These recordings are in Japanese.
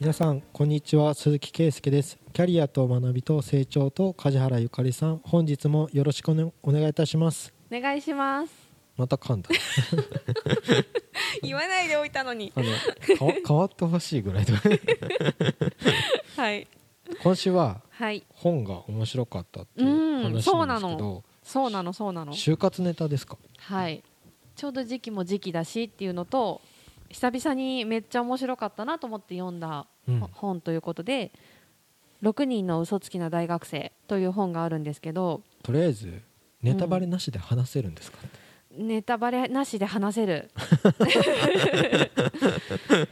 皆さんこんにちは。鈴木圭介です。キャリアと学びと成長と梶原ゆかりさん。本日もよろしくお,、ね、お願いいたします。お願いします。また噛んだ。言わないでおいたのに。あの変わってほしいぐらいで。はい。今週ははい。本が面白かったっていう話そうなんのなですけどそうなのそうなの。就活ネタですか？はい。ちょうど時期も時期だしっていうのと久々にめっちゃ面白かったなと思って読んだうん。本ということで「6人の嘘つきな大学生」という本があるんですけどとりあえずネタバレなしで話せるんですか、ネタバレなしで話せる。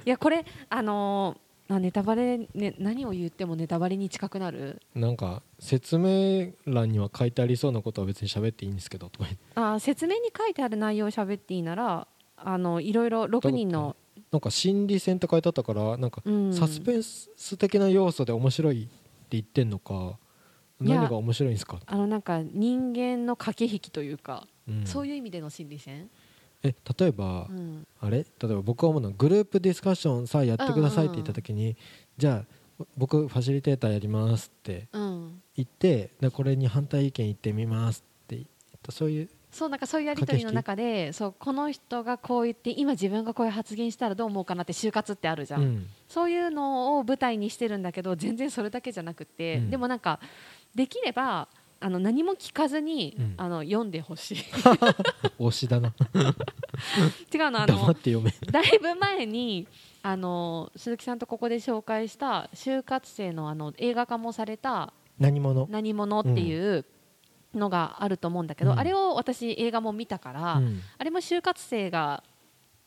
いやこれあのーあネタバレ、ね、何を言ってもネタバレに近くなる？なんか説明欄には書いてありそうなことは別に喋っていいんですけどとか言って。あー説明に書いてある内容を喋っていいならあのいろいろ6人の、なんか心理戦って書いてあったからなんかうん。サスペンス的な要素で面白いって言ってんのかいや何が面白いんですか、あのなんか人間の駆け引きというか、うん。そういう意味での心理戦、え例えば、うん。あれ？例えば僕は思うのはグループディスカッションさあやってくださいって言った時に、じゃあ僕ファシリテーターやりますってうん、言ってでこれに反対意見言ってみますって言ったそういうそうなんかそういうやり取りの中でそうこの人がこう言って今自分がこういう発言したらどう思うかなって就活ってあるじゃん、うん。そういうのを舞台にしてるんだけど全然それだけじゃなくて、うん。でもなんかできればあの何も聞かずに、うん。あの読んでほしい。推しだな。違うのあ黙のって読め。だいぶ前にあの鈴木さんとここで紹介した就活生のあの映画化もされた何者「何者」っていうのがあると思うんだけど、うん。あれを私映画も見たから、うん。あれも就活生が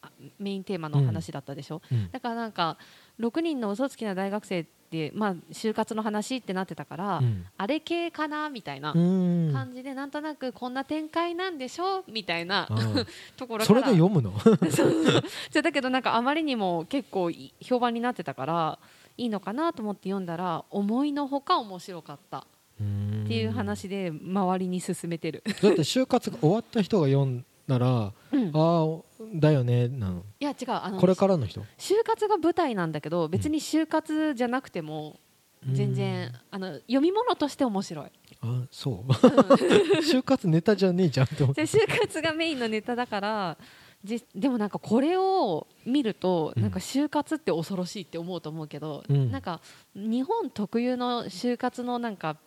あメインテーマの話だったでしょ、うん。だからなんか6人の嘘つきな大学生って、まあ、就活の話ってなってたから、うん。あれ系かなみたいなうん。感じで、なんとなくこんな展開なんでしょ？みたいな ところから。それで読むの？じゃだけどなんかあまりにも結構い評判になってたからいいのかなと思って読んだら思いのほか面白かったっていう話で周りに勧めてる、だって就活が終わった人が読んだらうん。ああだよねなの。いや違うあのこれからの人？就活が舞台なんだけど別に就活じゃなくても全然あの読み物として面白い。あそう。就活ネタじゃねえじゃんって思ってで就活がメインのネタだからじでもなんかこれを見るとうん。なんか就活って恐ろしいって思うと思うけど、うん。なんか日本特有の就活のなんか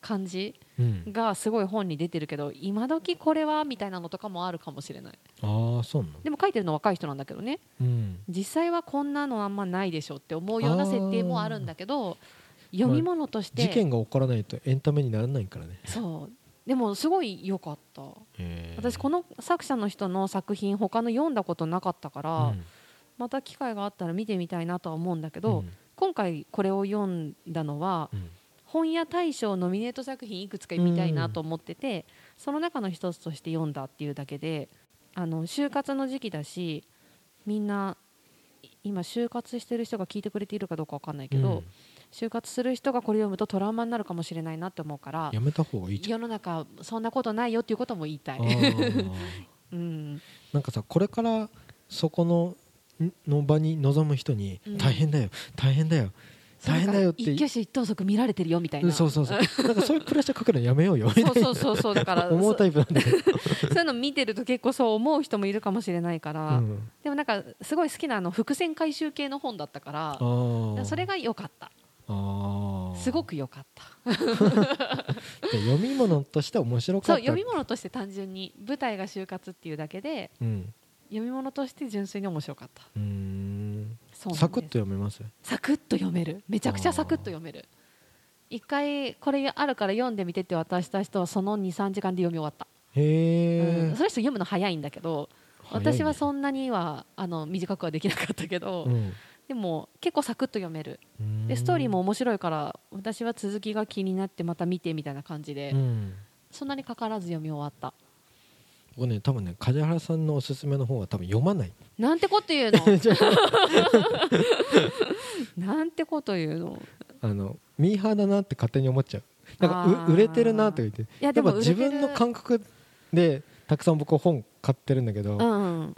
感じうん。がすごい本に出てるけど今時これはみたいなのとかもあるかもしれない。ああそうなのでも書いてるの若い人なんだけどね。うん。実際はこんなのあんまないでしょって思うような設定もあるんだけど読み物として、事件が起こらないとエンタメにならないからね。そう。でもすごい良かった。私このの作者の人の作品他の読んだことなかったから、また機会があったら見てみたいなとは思うんだけど、今回これを読んだのは本屋大賞ノミネート作品いくつか見たいなと思ってて、その中の一つとして読んだっていうだけであの就活の時期だしみんない今就活してる人が聞いてくれているかどうかわかんないけど、就活する人がこれ読むとトラウマになるかもしれないなって思うからやめた方がいい世の中そんなことないよっていうことも言いたい。うん。なんかさこれからそこのんの場に臨む人にうん。大変だよ大変だよ大変だよって。一挙手一投足見られてるよみたいな。そうそうそう。なんかそういうプレッシャーかけるのやめようよみたいな。そうそうそうそうだから。思うタイプなんだけどそそういうの見てると結構そう思う人もいるかもしれないから、うん。でもなんかすごい好きなあの伏線回収系の本だったからそれが良かった。すごく良かった。で読み物として面白かった。そう読み物として単純に舞台が就活っていうだけでうん。読み物として純粋に面白かったサクッと読めます？サクッと読める。めちゃくちゃサクッと読める。一回これあるから読んでみてって渡した人はその23時間で読み終わった、へえうん、その人読むの早いんだけど私はそんなにはあの短くはできなかったけど、うん。でも結構サクッと読める。でストーリーも面白いから私は続きが気になってまた見てみたいな感じで、うん。そんなにかからず読み終わった僕ね多分ね梶原さんのおすすめの方は多分読まない。なんてこと言うの？なんてこと言うの？あのミーハーだなって勝手に思っちゃう。なんか売れてるなとか言って。いやでも自分の感覚でたくさん僕は本買ってるんだけど、うんうん。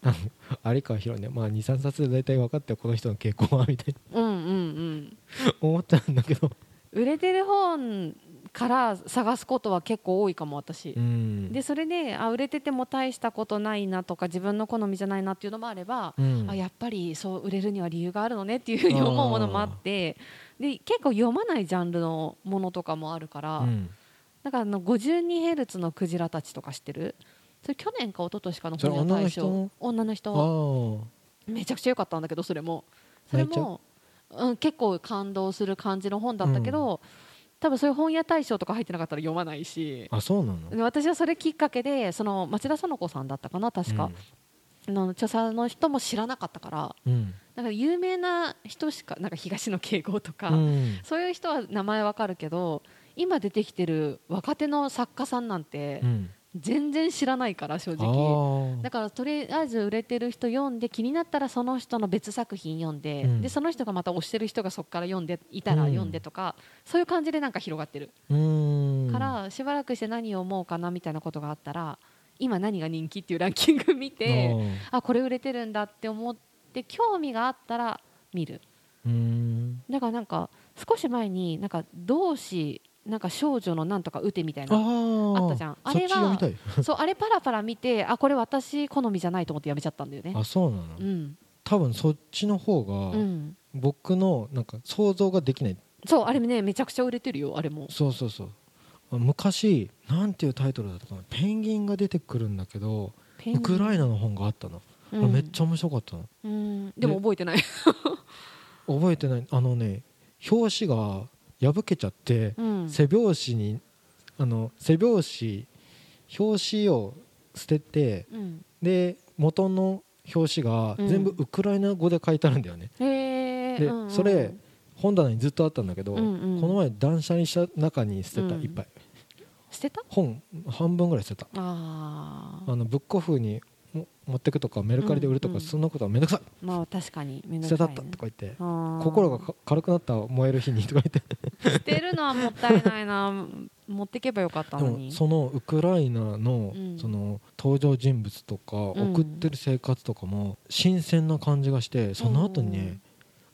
有川博ね、まあ、23冊で大体分かってよこの人の傾向はみたいな。うんうん。思っちゃうんだけど、売れてる本から探すことは結構多いかも私、うん、でそれであ売れてても大したことないなとか自分の好みじゃないなっていうのもあれば、うん。あやっぱりそう売れるには理由があるのねっていうふうに思うものもあってで結構読まないジャンルのものとかもあるから、うん。だからあの 52Hz のクジラたちとか知ってる？それ去年か一昨年かの本屋大賞女の人？女の人。あめちゃくちゃ良かったんだけどそれも。それも、うん、結構感動する感じの本だったけど、多分そういう本屋大賞とか入ってなかったら読まないし。ああそうなの？で私はそれきっかけでその町田園子さんだったかな確か、あの著者の人も知らなかったからうん。だから有名な人しかなんか東野敬吾とか、うん。そういう人は名前わかるけど今出てきてる若手の作家さんなんてうん全然知らないから正あ直。ー。だからとりあえず売れてる人読んで気になったらその人の別作品読んで,、うん。でその人がまた推してる人がそこから読んでいたらうん。読んでとか、そういう感じでなんか広がってる、うん。からしばらくして何を思うかなみたいなことがあったら今何が人気っていうランキング見てあこれ売れてるんだって思って興味があったら見る。だからなんか少し前になんか同志なんか少女のなんとか打てみたいな。あったじゃん。あれは そうあれパラパラ見てあこれ私好みじゃないと思ってやめちゃったんだよね。あそうなの？うん。多分そっちの方うがん。僕のなんか想像ができない。そうあれねめちゃくちゃ売れてるよあれも。そうそうそう。昔なんていうタイトルだったかな。ペンギンが出てくるんだけどウクライナの本があったの、めっちゃ面白かったの。うん。でも覚えてない。覚えてない。あのね表紙が破けちゃってうん。背表紙にあの背表紙表紙を捨ててうん。で元の表紙が全部ウクライナ語で書いてあるんだよね、でうんうん。それ本棚にずっとあったんだけど、うんうん。この前断捨離した中に捨てた、うん。いっぱい。捨てた？本半分ぐらい捨てた。あのブックオフにも持ってくとかメルカリで売るとか、うんうん。そんなことはめんどくさい。まあ確かにめんど捨てたったくさいねとか言って心がか軽くなった燃える日にとか言って。捨てるのはもったいないな。持ってけばよかったのに。そのウクライナのうん。その登場人物とかん。送ってる生活とかも新鮮な感じがしてその後にね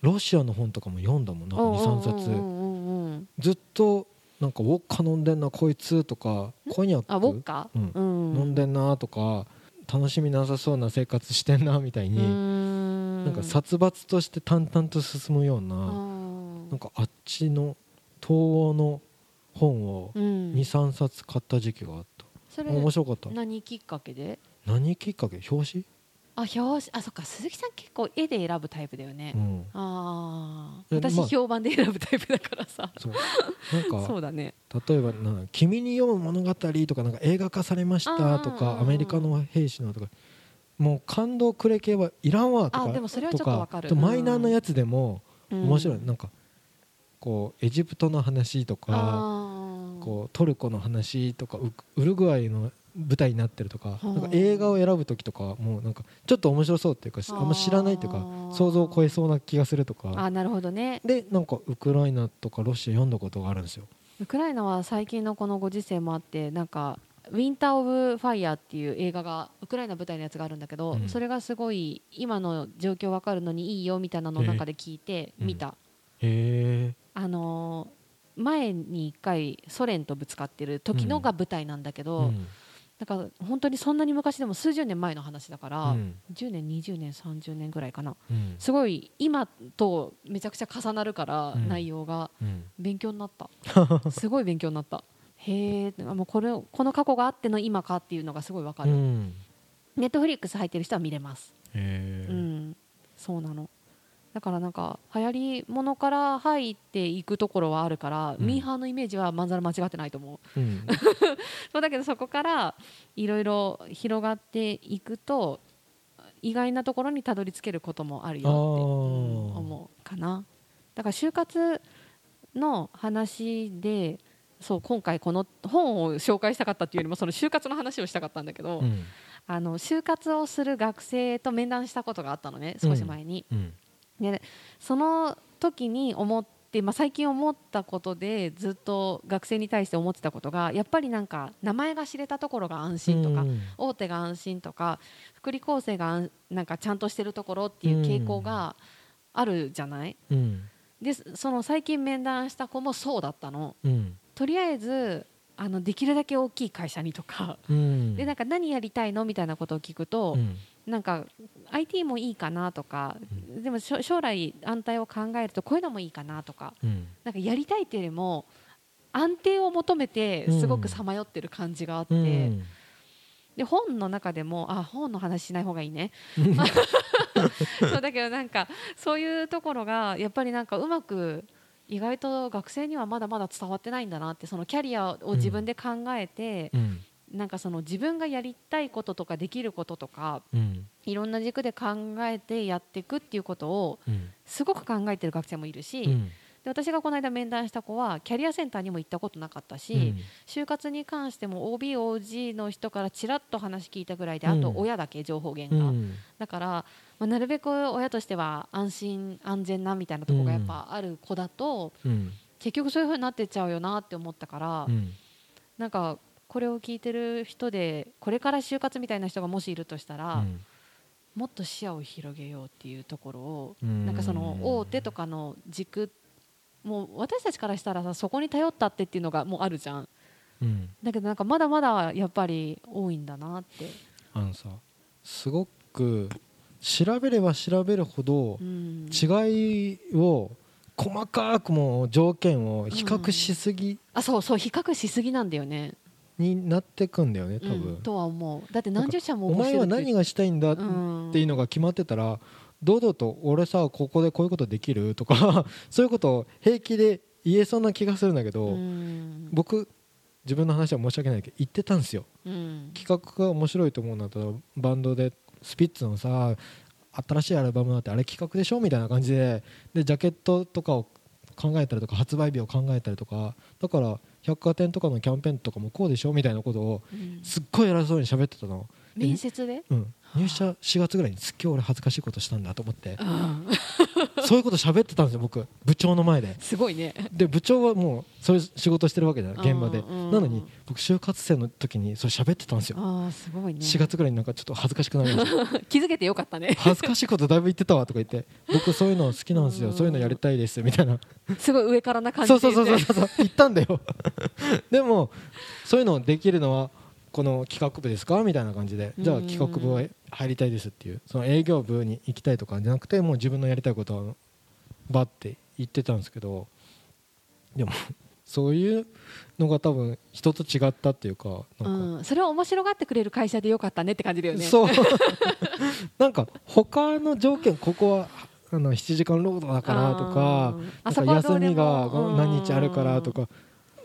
ロシアの本とかも読んだもんなんか23冊。ずっとなんかウォッカ飲んでんなこいつとかコニャあウォッカ？うん。うん。飲んでんなとか楽しみなさそうな生活してんなみたいにになんか殺伐として淡々と進むようなななんかあっちの東欧の本をうん。23冊買った時期があった。それ面白かった。何きっかけで？何きっかけ？表紙？あ表紙あそっか鈴木さん結構絵で選ぶタイプだよね、うん。ああえまあ私評判で選ぶタイプだからさ。そう。なんか そうだね。例えばな君に読む物語」とかなんか映画化されましたとかアメリカの兵士のとかもう感動くれ系はいらんわとかあでもそれはちょっとわかる。とマイナーなやつでもうん。面白い、なんかこうエジプトの話とかこうトルコの話とかウウルグアイの舞台になってるとかはあ。なんか映画を選ぶ時とかもうなんかちょっと面白そうっていうかあ。んま知らないっていうか想像を超えそうな気がするとか。あなるほどね。でなんかウクライナとかロシア読んだことがあるんですよ。ウクライナは最近のこのご時世もあってなんか「ウィンター・オブ・ファイヤー」っていう映画がウクライナ舞台のやつがあるんだけど、うん。それがすごい今の状況わかるのにいいよみたいなのの中で聞いてうん見た、へえ。あのー前に1回ソ連とぶつかってる時のが舞台なんだけど、うんだから本当にそんなに昔でも数十年前の話だから、うん。10年20年30年ぐらいかな。うん。すごい今とめちゃくちゃ重なるから、うん。内容が。うん。勉強になった。すごい勉強になった。へえもうこれこの過去があっての今かっていうのがすごいわかる、うん。ネットフリックス入ってる人は見れます。へえうん。そうなのだからなんか流行りものから入っていくところはあるから、うん。ミーハーのイメージはまんざら間違ってないと思う。うん。そうだけどそこからいろいろ広がっていくと意外なところにたどり着けることもあるよって、思うかな。だから就活の話でそう今回この本を紹介したかったっていうよりもその就活の話をしたかったんだけど、うん。あの就活をする学生と面談したことがあったのね少し前に、うんでその時に思って、まあ、最近思ったことでずっと学生に対して思ってたことがやっぱりなんか名前が知れたところが安心とか、うん。大手が安心とか福利厚生が安なんかちゃんとしてるところっていう傾向があるじゃない、うん。でその最近面談した子もそうだったの。うん。とりあえずあのできるだけ大きい会社にとか、うん。でなんか何やりたいの？みたいなことを聞くと、うんなんか IT もいいかなとか、でもしょ将来安泰を考えるとこういうのもいいかなとかうん。なんかやりたいっていうよりも安定を求めてすごくさまよってる感じがあって、うん。で本の中でもあ本の話しない方がいいね。そうだけどなんかそういうところがやっぱりなんかうまく意外と学生にはまだまだ伝わってないんだなってそのキャリアを自分で考えて、うんなんかその自分がやりたいこととかできることとかうん。いろんな軸で考えてやっていくっていうことをうん。すごく考えてる学生もいるし、うん。で私がこの間面談した子はキャリアセンターにも行ったことなかったし、うん。就活に関しても OBOG の人からちらっと話聞いたぐらいであとうん親だけ情報源が、うん。だから、まあ、なるべく親としては安心安全なみたいなところがやっぱある子だと、うん。結局そういう風になってっちゃうよなって思ったから、うん。なんかこれを聞いてる人でこれから就活みたいな人がもしいるとしたら、もっと視野を広げようっていうところを、うん。なんかその大手とかの軸もう私たちからしたらさそこに頼ったってっていうのがもうあるじゃん。うん。だけどなんかまだまだやっぱり多いんだなって、あのさすごく調べれば調べるほどうん、違いを細かくもう条件を比較しすぎ。あそうそう比較しすぎなんだよねになってくんだよね多うん分、とは思う。だって何十社もお前は何がしたいんだっうんていうのが決まってたら堂々と俺さここでこういうことできるとか そういうことを平気で言えそうな気がするんだけど、うん。僕自分の話は申し訳ないけど言ってたんですよ。うん。企画が面白いと思うんだったらバンドでスピッツのさ新しいアルバムだってあれ企画でしょみたいな感じででジャケットとかを考えたりとか発売日を考えたりとかだから百貨店とかのキャンペーンとかもこうでしょみたいなことをうん。すっごい偉そうに喋ってたの、面接で、うん、入社4月ぐらいにすっげえ俺恥ずかしいことしたんだと思って。う んそういうこと喋ってたんですよ僕。部長の前で。すごいね。で部長はもうそういう仕事してるわけじゃない現場で。なのに僕就活生の時にそれ喋ってたんですよ。ああすごいね。4月ぐらいになんかちょっと恥ずかしくなりました。気づけてよかったね。恥ずかしいことだいぶ言ってたわとか言って。僕そういうの好きなんですようんそういうのやりたいですみたいな。すごい上からな感じそうでそうそうそうそう。言ったんだよ。でもそういうのできるのはこの企画部ですか？みたいな感じで。じゃあうん企画部は入りたいですっていう。その営業部に行きたいとかじゃなくてもう自分のやりたいことはバッて言ってたんですけど。でも そういうのが多分人と違ったっていうかなんか、うん、それを面白がってくれる会社でよかったねって感じだよね。そう。なんか他の条件ここはあの7時間労働だからとか休みがも。何日あるからとか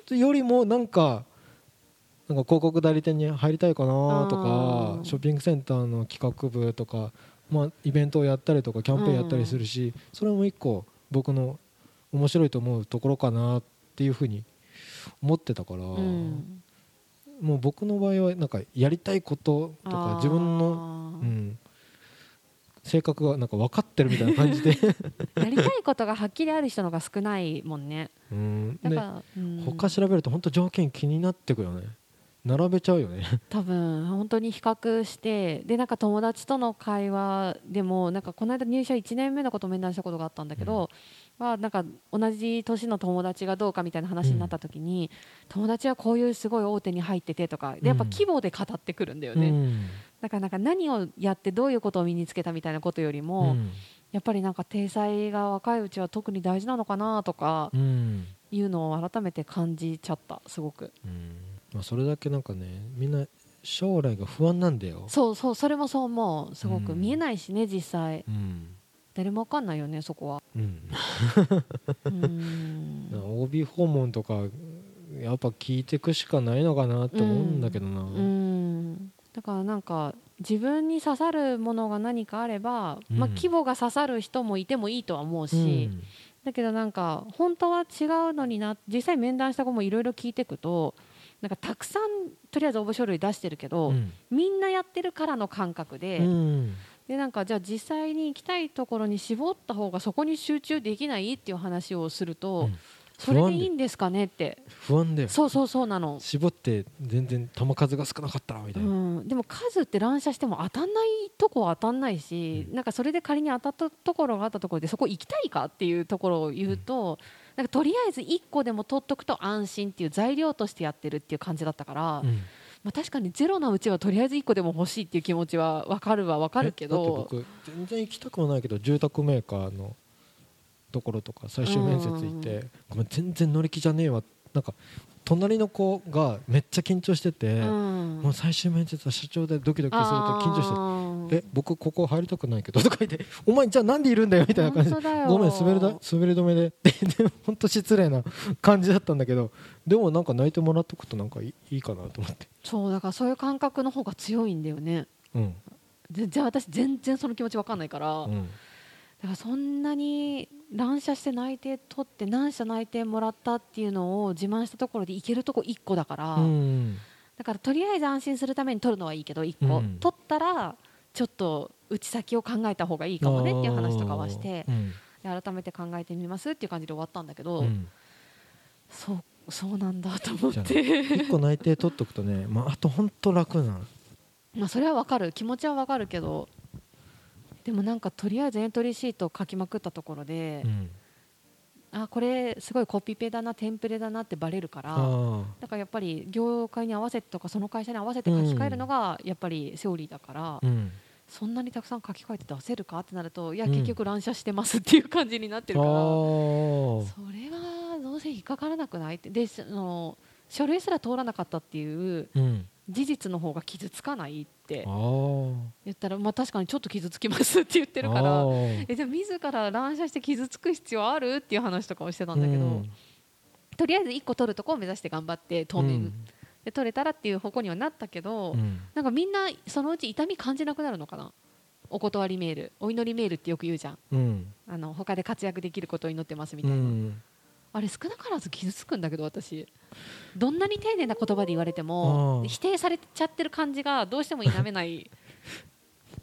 よりもなんかなんか広告代理店に入りたいかなとかうんショッピングセンターの企画部とか、まあ、イベントをやったりとかキャンペーンやったりするしそれも一個僕の面白いと思うところかなっていうふうに思ってたから、うん。もう僕の場合はなんかやりたいこととか自分の、うん、性格がなんか分かってるみたいな感じで、やりたいことがはっきりある人のが少ないもんね。うん、でだから、うん。他調べると本当条件気になってくよね並べちゃうよね。多分本当に比較してでなんか友達との会話でもなんかこの間入社1年目のことを面談したことがあったんだけど、まあ、なんか同じ年の友達がどうかみたいな話になった時に、友達はこういうすごい大手に入っててとかでやっぱ規模で語ってくるんだよね、うん。だからなんか何をやってどういうことを身につけたみたいなことよりも、うん。やっぱりなんか体裁が若いうちは特に大事なのかなとかうん。いうのを改めて感じちゃったすごく。うんまあ、それだけなんかねみんな将来が不安なんだよ、そうそうそれもそう思う。すごく。うん。見えないしね実際。うん。誰もわかんないよねそこは。うん、うーん OB 訪問とかやっぱ聞いていくしかないのかなって思うんだけどな、うん。だからなんか自分に刺さるものが何かあれば、うん。まあ、規模が刺さる人もいてもいいとは思うし、だけどなんか本当は違うのにな実際面談した子もいろいろ聞いていくとなんかたくさんとりあえず応募書類出してるけど、うん。みんなやってるからの感覚で,、うん。でなんかじゃあ実際に行きたいところに絞った方がそこに集中できないっていう話をすると、うん。それでいいんですかね？って不安でそうそうそうなの。絞って全然球数が少なかったみたいな、うん、でも数って乱射しても当たんないとこは当たんないし、うん、なんかそれで仮に当たったところがあったところでそこ行きたいかっていうところを言うと、うん、なんかとりあえず1個でも取っとくと安心っていう材料としてやってるっていう感じだったから、まあ、確かにゼロなうちはとりあえず1個でも欲しいっていう気持ちは分かるは分かるけど。僕全然行きたくもないけど住宅メーカーのところとか最終面接行ってごめん全然乗り気じゃねえわ。なんか隣の子がめっちゃ緊張してて、うん、もう最終面接は社長でドキドキすると緊張して「え僕ここ入りたくないけど」とか言って「お前じゃあなんでいるんだよ」みたいな感じで「ごめん滑りだ滑り止めで」で本当失礼な感じだったんだけどでもなんか泣いてもらっとくとなんかいいかなと思って。そうだからそういう感覚の方が強いんだよね、うん、じゃあ私全然その気持ち分かんないから、うん、だからそんなに乱射して内定取って何社内定もらったっていうのを自慢したところでいけるとこ1個だから、うん、だからとりあえず安心するために取るのはいいけど1個、うん、取ったらちょっと打ち先を考えた方がいいかもねっていう話とかはして、うん、改めて考えてみますっていう感じで終わったんだけど、そうそうなんだと思って。1個内定取っとくとね、まあ、あと本当楽なまあそれは分かる。気持ちは分かるけどでもなんかとりあえずエントリーシートを書きまくったところで、うん、あこれすごいコピペだなテンプレだなってバレるからだからやっぱり業界に合わせてとかその会社に合わせて書き換えるのがやっぱりセオリーだから、うん、そんなにたくさん書き換えて出せるかってなるといや結局乱射してますっていう感じになってるから、それはどうせ引っかからなくないって。でその書類すら通らなかったっていう事実の方が傷つかないって言ったら、まあ、確かにちょっと傷つきますって言ってるからえでも自ら乱射して傷つく必要あるっていう話とかをしてたんだけど、うん、とりあえず1個取るとこを目指して頑張って当面、うん、で取れたらっていう方向にはなったけど、うん、なんかみんなそのうち痛み感じなくなるのかな？お断りメールお祈りメールってよく言うじゃん、うん、あの他で活躍できることを祈ってますみたいな。あれ少なからず傷つくんだけど私どんなに丁寧な言葉で言われても否定されちゃってる感じがどうしても否めない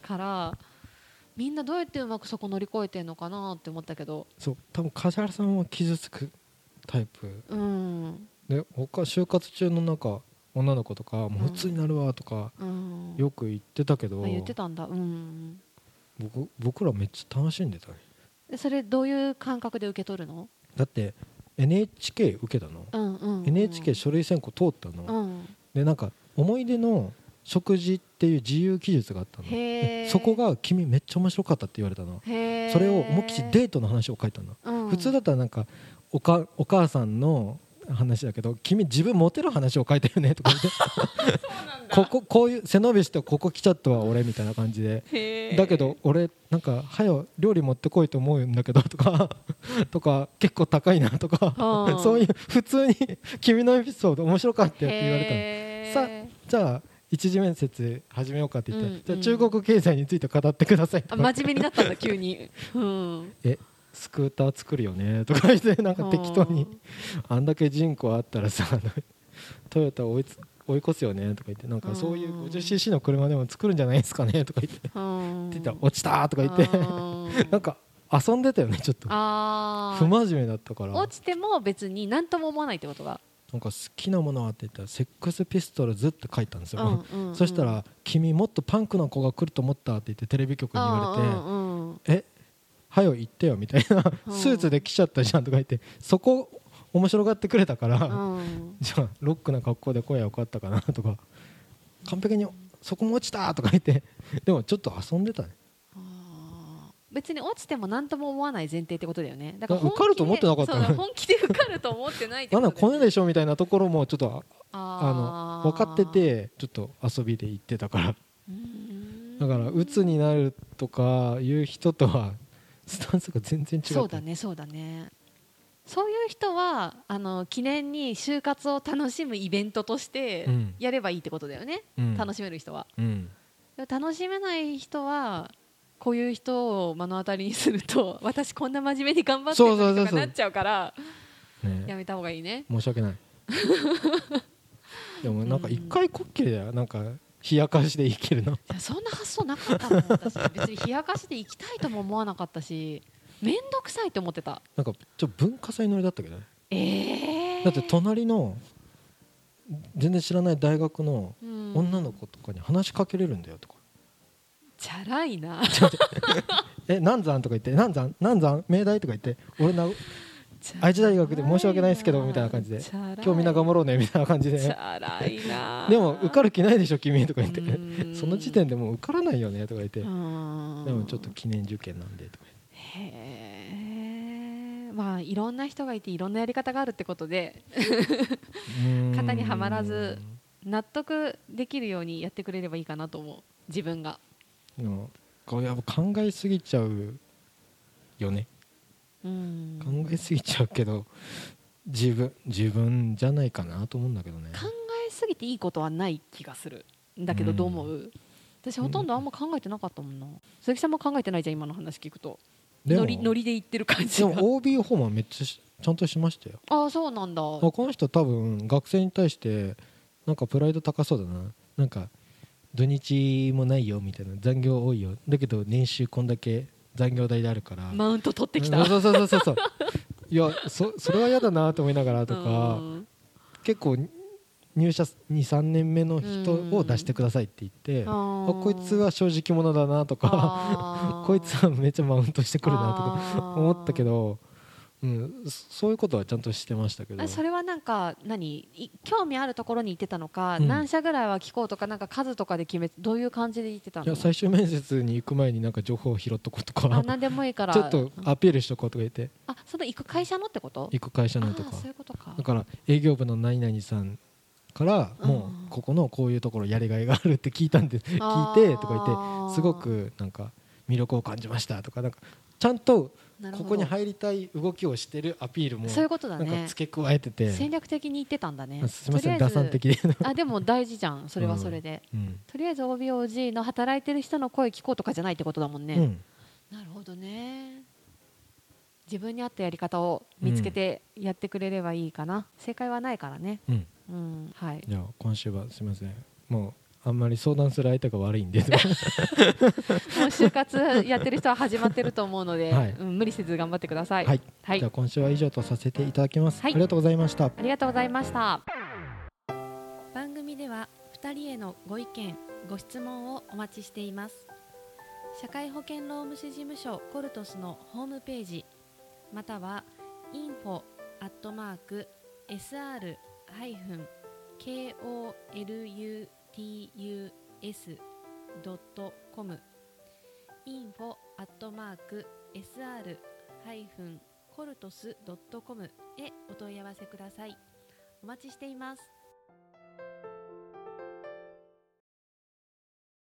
から みんなどうやってうまくそこ乗り越えてるのかなって思ったけど。そう。多分梶原さんは傷つくタイプ、うん、で他就活中の中女の子とか「もう普通になるわ」とか、よく言ってたけど、言ってたんだ。うん。僕僕らめっちゃ楽しんでた。ねそれどういう感覚で受け取るの？だって NHK 受けたの、うんうんうん、NHK 書類選考通ったの、うん、でなんか思い出の食事っていう自由記述があったの。そこが君めっちゃ面白かったって言われたの。それを思いっきりデートの話を書いたの、うん、普通だったらなんかおかお母さんの話だけど君自分モテる話を書いたよねとか言って。こここういう背伸びしてここ来ちゃったわ俺みたいな感じで。だけど俺なんかはよ料理持ってこいと思うんだけどとか とか結構高いなとか そういう普通に君のエピソード面白かったよって言われたの。さあじゃあ一次面接始めようかって言って、うんうん、じゃあ中国経済について語ってくださいあ真面目になったんだ急に、うん、えスクーター作るよねとか言ってなんか適当にあんだけ人口あったらさトヨタ追いつ追い越すよねとか言ってなんかそういう 50cc の車でも作るんじゃないですかねとか言ってって言ったら落ちたとか言って。なんか遊んでたよねちょっと。不真面目だったから。落ちても別に何とも思わないってことが。なんか好きなものはって言ったらセックスピストルズって書いたんですよ、うんうん、そしたら「君もっとパンクな子が来ると思った」って言ってテレビ局に言われて「うんうん、え？はよ行ってよ」みたいな「スーツで来ちゃったじゃん」とか言ってそこ面白がってくれたから、うん、じゃあロックな格好で来やよかったかなとか。完璧に「そこも落ちた!」とか言ってでもちょっと遊んでたね別に落ちても何とも思わない前提ってことだよね。だから受かると思ってなかった本気で受かると思ってないってこと、ね、なんだこれでしょみたいなところもちょっとあの分かっててちょっと遊びで行ってたから。だから鬱になるとかいう人とは スタンスが全然違うそうだねそうだね。そういう人はあの記念に就活を楽しむイベントとしてやればいいってことだよね、うん、楽しめる人は、うん、楽しめない人はこういう人を目の当たりにすると 私こんな真面目に頑張ってるのとかなっちゃうからやめた方がいいね。申し訳ない。でもなんか一回こっきりだよ。なんか冷やかしで生きるの。いやそんな発想なかったもん私。別に冷やかしで生きたいとも思わなかったし面倒くさいって思ってた。なんかちょっと文化祭乗りだったけどね。えー、だって隣の全然知らない大学の女の子とかに話しかけれるんだよとかチャラいな。え南山とか言って？南山？南山？明大とか言って？俺な愛知大学で申し訳ないですけどみたいな感じで。今日みんな。頑張ろうねみたいな感じで。チャラいな。でも受かる気ないでしょ君とか言ってその時点でもう受からないよねとか言って。でもちょっと記念受験なんでとかへえまあいろんな人がいていろんなやり方があるってことで。型にはまらず納得できるようにやってくれればいいかなと思う。自分がでもこれやっぱ考えすぎちゃうよね。うん。考えすぎちゃうけど自分自分じゃないかなと思うんだけどね。考えすぎていいことはない気がする。だけどどう思う、うん、私ほとんどあんま考えてなかったもんな。鈴木さんも考えてないじゃん今の話聞くと。ノリノリで言ってる感じでも OB 訪問めっちゃちゃんとしましたよ。ああそうなんだ。この人多分学生に対してなんかプライド高そうだな。なんか土日もないよみたいな残業多いよ。だけど年収こんだけ残業代であるから。マウント取ってきた。そうそうそうそうそう。いやそそれは嫌だなと思いながらとか結構入社23年目の人を出してくださいって言ってこいつは正直者だなとか こいつはめっちゃマウントしてくるなとか思ったけどうん、そういうことはちゃんとしてましたけど。それはなんか何？興味あるところに行ってたのか、うん、何社ぐらいは聞こうとかなんか数とかで決めどういう感じで言ってたの？いや最終面接に行く前になんか情報を拾っとこうとか。あ何でもいいから。ちょっとアピールしとこうとか言って。あその行く会社のってこと？行く会社のとか。そういうことか。だから営業部の何々さんからもうここのこういうところやりがいがあるって聞いたんで聞いてとか言ってすごくなんか魅力を感じましたとかなんかちゃんとここに入りたい動きをしてるアピールもそういうことだね。付け加えてて。戦略的に言ってたんだね。すみません打算的であでも大事じゃん。それはそれで、うんうん、とりあえず OBOG の働いてる人の声聞こうとかじゃないってことだもんね、うん、なるほどね。自分に合ったやり方を見つけてやってくれればいいかな、正解はないからね。うん、はい。じゃあ今週はすみません。もうあんまり相談する相手が悪いんで。もう就活やってる人は始まってると思うので、はい、うん、無理せず頑張ってください、はい、はい、じゃあ今週は以上とさせていただきます、はい、ありがとうございました。ありがとうございました番組では2人へのご意見ご質問をお待ちしています。社会保険労務士事務所コルトスのホームページまたは info アット tus.com info アットマーク sr-coltos.com へお問い合わせください。お待ちしています。